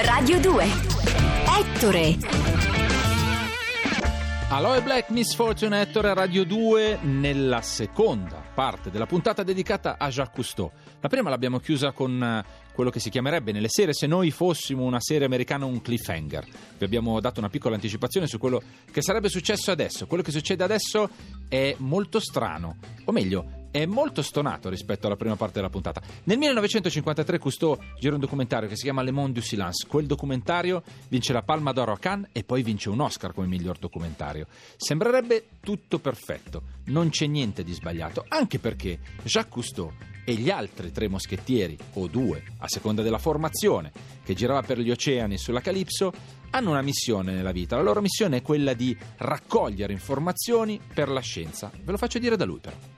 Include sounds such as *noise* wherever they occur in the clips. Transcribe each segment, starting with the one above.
Radio 2. Ettore. Aloe Black Misfortune Ettore Radio 2 nella seconda parte della puntata dedicata a Jacques Cousteau. La prima l'abbiamo chiusa con eh, quello che si chiamerebbe nelle serie se noi fossimo una serie americana un cliffhanger. Vi abbiamo dato una piccola anticipazione su quello che sarebbe successo adesso. Quello che succede adesso è molto strano, o meglio, è molto stonato rispetto alla prima parte della puntata. Nel 1953 Cousteau gira un documentario che si chiama Le Monde du Silence. Quel documentario vince la Palma d'Oro a Cannes e poi vince un Oscar come miglior documentario. Sembrerebbe tutto perfetto, non c'è niente di sbagliato, anche perché Jacques Cousteau e gli altri tre moschettieri, o due, a seconda della formazione, che girava per gli oceani sulla Calipso, hanno una missione nella vita. La loro missione è quella di raccogliere informazioni per la scienza. Ve lo faccio dire da lui però.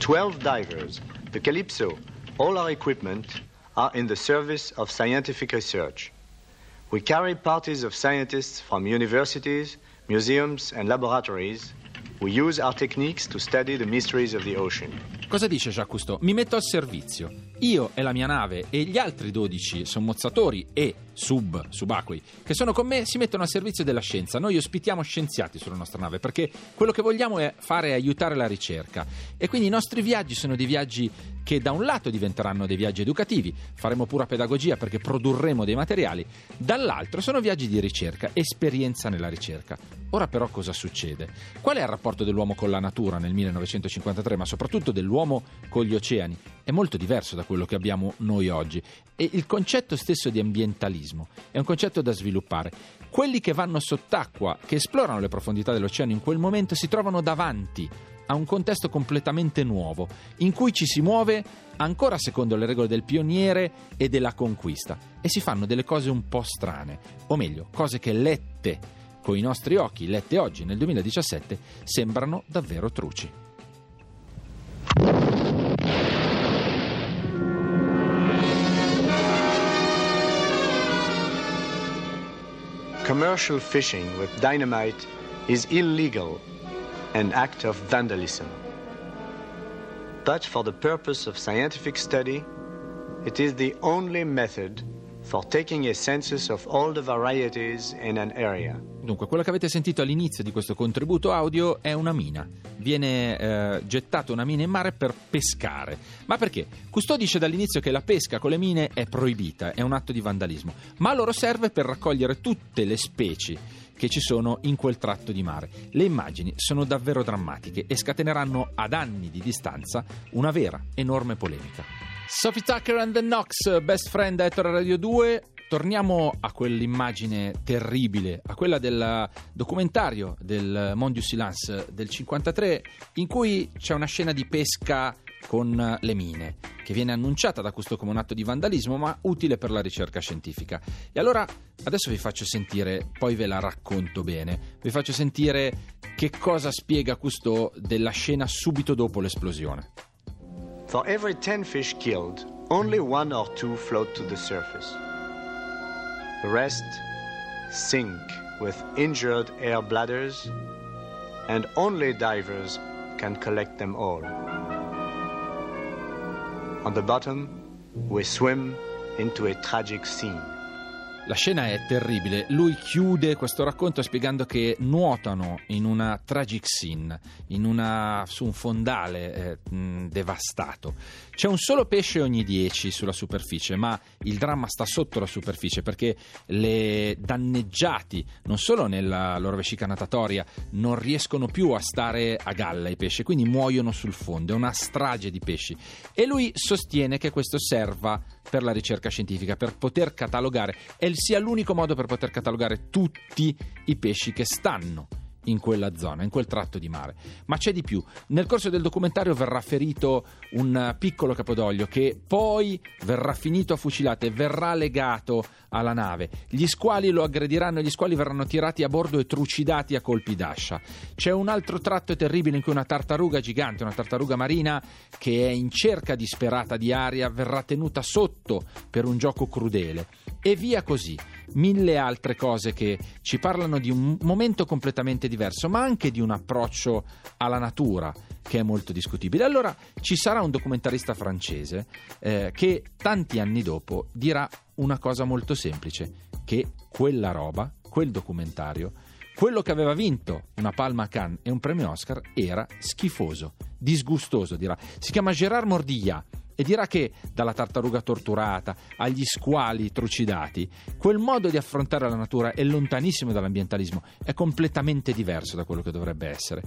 12 divers, the Calypso, all our equipment are in the service of scientific research. We carry parties of scientists from universities, museums, and laboratories. We use our techniques to study the mysteries of the ocean. Cosa dice Jacques Cousteau? Mi metto al servizio. Io e la mia nave e gli altri 12 sommozzatori e sub, subacquei, che sono con me, si mettono al servizio della scienza. Noi ospitiamo scienziati sulla nostra nave perché quello che vogliamo è fare è aiutare la ricerca. E quindi i nostri viaggi sono dei viaggi che da un lato diventeranno dei viaggi educativi, faremo pura pedagogia perché produrremo dei materiali, dall'altro sono viaggi di ricerca, esperienza nella ricerca. Ora però cosa succede? Qual è il rapporto dell'uomo con la natura nel 1953, ma soprattutto dell'uomo con gli oceani? È molto diverso da quello che abbiamo noi oggi e il concetto stesso di ambientalismo è un concetto da sviluppare. Quelli che vanno sott'acqua, che esplorano le profondità dell'oceano in quel momento, si trovano davanti a un contesto completamente nuovo, in cui ci si muove ancora secondo le regole del pioniere e della conquista e si fanno delle cose un po' strane, o meglio, cose che lette con i nostri occhi, lette oggi nel 2017, sembrano davvero truci. Commercial fishing with dynamite is illegal, an act of vandalism. But for the purpose of scientific study, it is the only method for taking a census of all the varieties in an area. Dunque, quello che avete sentito all'inizio di questo contributo audio è una mina. Viene eh, gettata una mina in mare per pescare. Ma perché? Cousteau dice dall'inizio che la pesca con le mine è proibita, è un atto di vandalismo, ma loro serve per raccogliere tutte le specie che ci sono in quel tratto di mare. Le immagini sono davvero drammatiche e scateneranno ad anni di distanza una vera, enorme polemica. Sophie Tucker and the Knox, best friend a Ettore Radio 2. Torniamo a quell'immagine terribile, a quella del documentario del Mondius Silence del 53, in cui c'è una scena di pesca con le mine, che viene annunciata da questo come un atto di vandalismo, ma utile per la ricerca scientifica. E allora adesso vi faccio sentire, poi ve la racconto bene, vi faccio sentire che cosa spiega Cousteau della scena subito dopo l'esplosione. For every 10 fish killed, only one or two float to the surface. The rest sink with injured air bladders, and only divers can collect them all. On the bottom, we swim into a tragic scene. La scena è terribile. Lui chiude questo racconto spiegando che nuotano in una tragic scene, una, su un fondale eh, mh, devastato. C'è un solo pesce ogni dieci sulla superficie, ma il dramma sta sotto la superficie perché le danneggiati, non solo nella loro vescica natatoria, non riescono più a stare a galla i pesci, quindi muoiono sul fondo. È una strage di pesci. E lui sostiene che questo serva per la ricerca scientifica, per poter catalogare, e sia l'unico modo per poter catalogare tutti i pesci che stanno in quella zona, in quel tratto di mare. Ma c'è di più. Nel corso del documentario verrà ferito un piccolo capodoglio che poi verrà finito a fucilate verrà legato alla nave. Gli squali lo aggrediranno e gli squali verranno tirati a bordo e trucidati a colpi d'ascia. C'è un altro tratto terribile in cui una tartaruga gigante, una tartaruga marina che è in cerca disperata di aria, verrà tenuta sotto per un gioco crudele. E via così mille altre cose che ci parlano di un momento completamente diverso, ma anche di un approccio alla natura che è molto discutibile. Allora ci sarà un documentarista francese eh, che tanti anni dopo dirà una cosa molto semplice, che quella roba, quel documentario, quello che aveva vinto una palma a Cannes e un premio Oscar era schifoso, disgustoso dirà. Si chiama Gérard Mordillat e dirà che dalla tartaruga torturata agli squali trucidati, quel modo di affrontare la natura è lontanissimo dall'ambientalismo, è completamente diverso da quello che dovrebbe essere.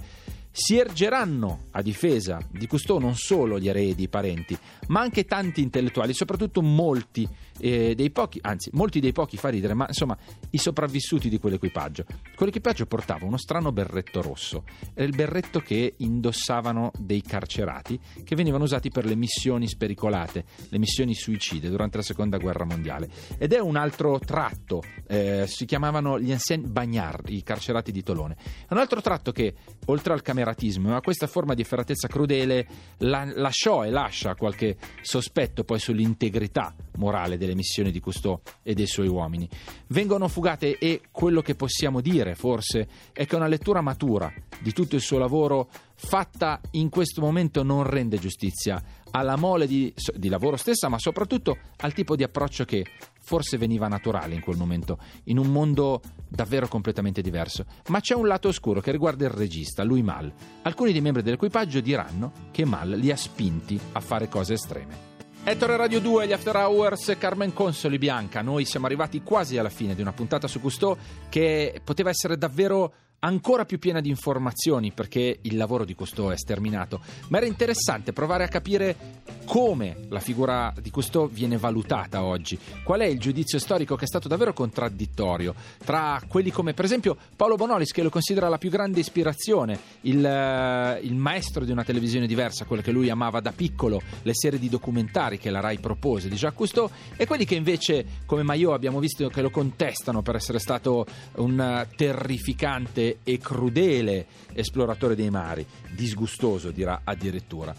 Si ergeranno a difesa di Cousteau non solo gli eredi, i parenti, ma anche tanti intellettuali, soprattutto molti eh, dei pochi, anzi, molti dei pochi fa ridere, ma insomma, i sopravvissuti di quell'equipaggio. Quell'equipaggio portava uno strano berretto rosso, era il berretto che indossavano dei carcerati che venivano usati per le missioni spericolate, le missioni suicide durante la seconda guerra mondiale. Ed è un altro tratto, eh, si chiamavano gli anciens bagnard, i carcerati di Tolone. È un altro tratto che, oltre al cameratismo, cameratismo, a questa forma di efferatezza crudele la, lasciò e lascia qualche sospetto poi sull'integrità morale delle missioni di Cousteau e dei suoi uomini. Vengono fugate e quello che possiamo dire forse è che una lettura matura di tutto il suo lavoro fatta in questo momento non rende giustizia alla mole di, di, lavoro stessa, ma soprattutto al tipo di approccio che forse veniva naturale in quel momento, in un mondo davvero completamente diverso. Ma c'è un lato oscuro che riguarda il regista, lui Mal. Alcuni dei membri dell'equipaggio diranno che Mal li ha spinti a fare cose estreme. Ettore Radio 2, gli After Hours, Carmen Consoli Bianca. Noi siamo arrivati quasi alla fine di una puntata su Cousteau che poteva essere davvero ancora più piena di informazioni perché il lavoro di Cousteau è sterminato, ma era interessante provare a capire come la figura di Cousteau viene valutata oggi, qual è il giudizio storico che è stato davvero contraddittorio? Tra quelli come per esempio Paolo Bonolis che lo considera la più grande ispirazione, il, uh, il maestro di una televisione diversa, quella che lui amava da piccolo, le serie di documentari che la RAI propose di Jacques Cousteau e quelli che invece come Maillot abbiamo visto che lo contestano per essere stato un terrificante e crudele esploratore dei mari, disgustoso dirà addirittura.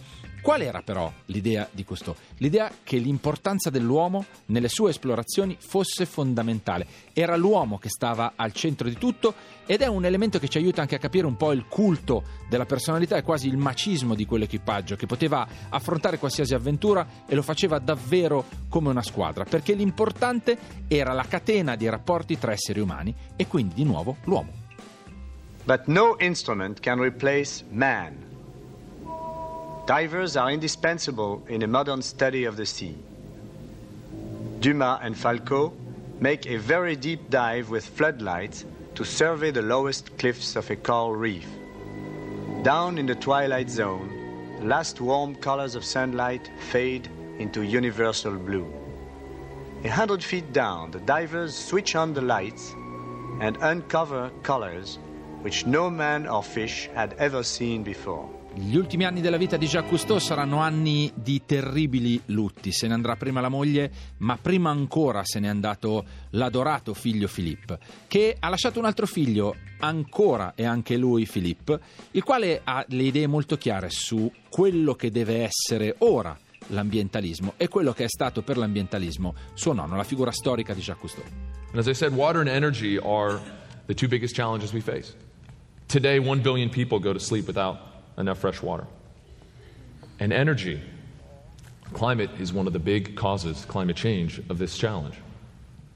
Qual era però l'idea di questo? L'idea che l'importanza dell'uomo nelle sue esplorazioni fosse fondamentale. Era l'uomo che stava al centro di tutto ed è un elemento che ci aiuta anche a capire un po' il culto della personalità e quasi il macismo di quell'equipaggio che poteva affrontare qualsiasi avventura e lo faceva davvero come una squadra, perché l'importante era la catena di rapporti tra esseri umani e quindi di nuovo l'uomo. But no instrument can replace man. Divers are indispensable in a modern study of the sea. Dumas and Falco make a very deep dive with floodlights to survey the lowest cliffs of a coral reef. Down in the twilight zone, the last warm colors of sunlight fade into universal blue. A hundred feet down, the divers switch on the lights and uncover colors which no man or fish had ever seen before. Gli ultimi anni della vita di Jacques Cousteau saranno anni di terribili lutti. Se ne andrà prima la moglie, ma prima ancora se n'è andato l'adorato figlio Philippe, che ha lasciato un altro figlio, ancora e anche lui Philippe, il quale ha le idee molto chiare su quello che deve essere ora l'ambientalismo e quello che è stato per l'ambientalismo suo nonno, la figura storica di Jacques Cousteau. And as I said, water and energy are the two biggest challenges we face. Today, one billion people go to sleep without enough fresh water. And energy, climate is one of the big causes, climate change, of this challenge.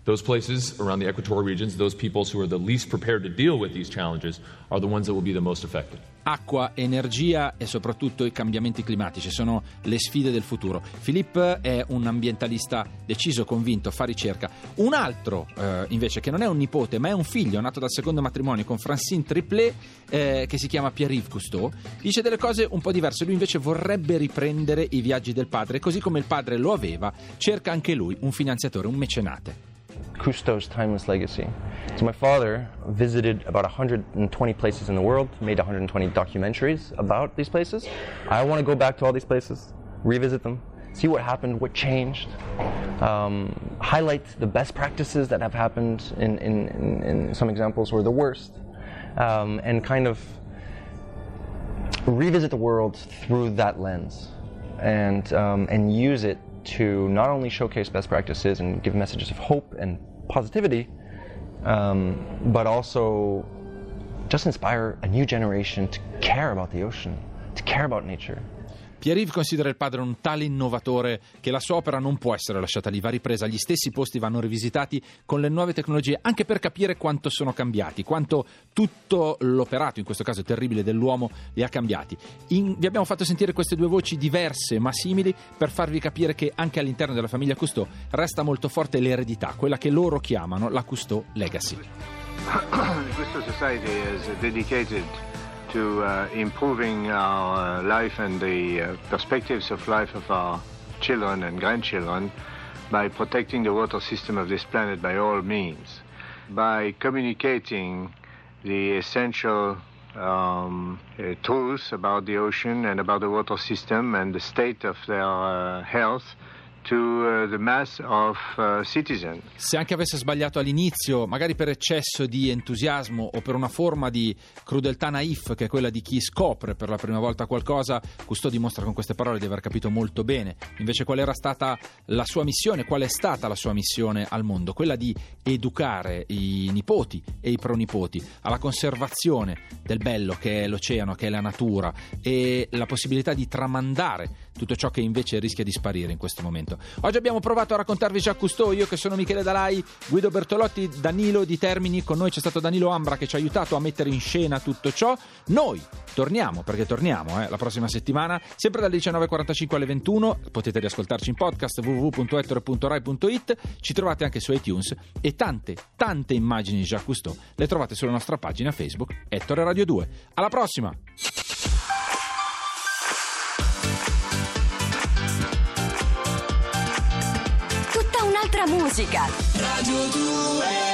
Those places around the equatorial regions, those peoples who are the least prepared to deal with these challenges, are the ones that will be the most affected. Acqua, energia e soprattutto i cambiamenti climatici sono le sfide del futuro. Philippe è un ambientalista deciso, convinto, fa ricerca. Un altro, eh, invece, che non è un nipote, ma è un figlio nato dal secondo matrimonio con Francine Triplet, eh, che si chiama Pierre-Yves Cousteau, dice delle cose un po' diverse. Lui invece vorrebbe riprendere i viaggi del padre, così come il padre lo aveva, cerca anche lui un finanziatore, un mecenate. Cousteau's timeless legacy. So my father visited about 120 places in the world, made 120 documentaries about these places. I want to go back to all these places, revisit them, see what happened, what changed, um, highlight the best practices that have happened in, in, in, in some examples or the worst, um, and kind of revisit the world through that lens and, um, and use it to not only showcase best practices and give messages of hope and positivity, um, but also just inspire a new generation to care about the ocean, to care about nature. Pierre-Yves considera il padre un tale innovatore che la sua opera non può essere lasciata lì, va ripresa, gli stessi posti vanno rivisitati con le nuove tecnologie, anche per capire quanto sono cambiati, quanto tutto l'operato, in questo caso terribile, dell'uomo li ha cambiati. In, vi abbiamo fatto sentire queste due voci diverse ma simili per farvi capire che anche all'interno della famiglia Cousteau resta molto forte l'eredità, quella che loro chiamano la Cousteau Legacy. *coughs* the Cousteau Society is dedicated to uh, improving our uh, life and the uh, perspectives of life of our children and grandchildren by protecting the water system of this planet by all means, by communicating the essential um, uh, truths about the ocean and about the water system and the state of their uh, health to uh, the mass of uh, citizens. Se anche avesse sbagliato all'inizio, magari per eccesso di entusiasmo o per una forma di crudeltà naif, che è quella di chi scopre per la prima volta qualcosa, Cousteau dimostra con queste parole di aver capito molto bene. Invece qual era stata la sua missione, qual è stata la sua missione al mondo? Quella di educare i nipoti e i pronipoti alla conservazione del bello che è l'oceano, che è la natura e la possibilità di tramandare tutto ciò che invece rischia di sparire in questo momento. Oggi abbiamo provato a raccontarvi Jacques Cousteau, io che sono Michele Dalai, Guido Bertolotti, Danilo Di Termini, con noi c'è stato Danilo Ambra che ci ha aiutato a mettere in scena tutto ciò. Noi torniamo, perché torniamo eh, la prossima settimana, sempre dalle 19.45 alle 21, potete riascoltarci in podcast www.ettore.rai.it, ci trovate anche su iTunes e tante, tante immagini di Jacques Cousteau le trovate sulla nostra pagina Facebook Ettore Radio 2. Alla prossima! Musica. Radio 2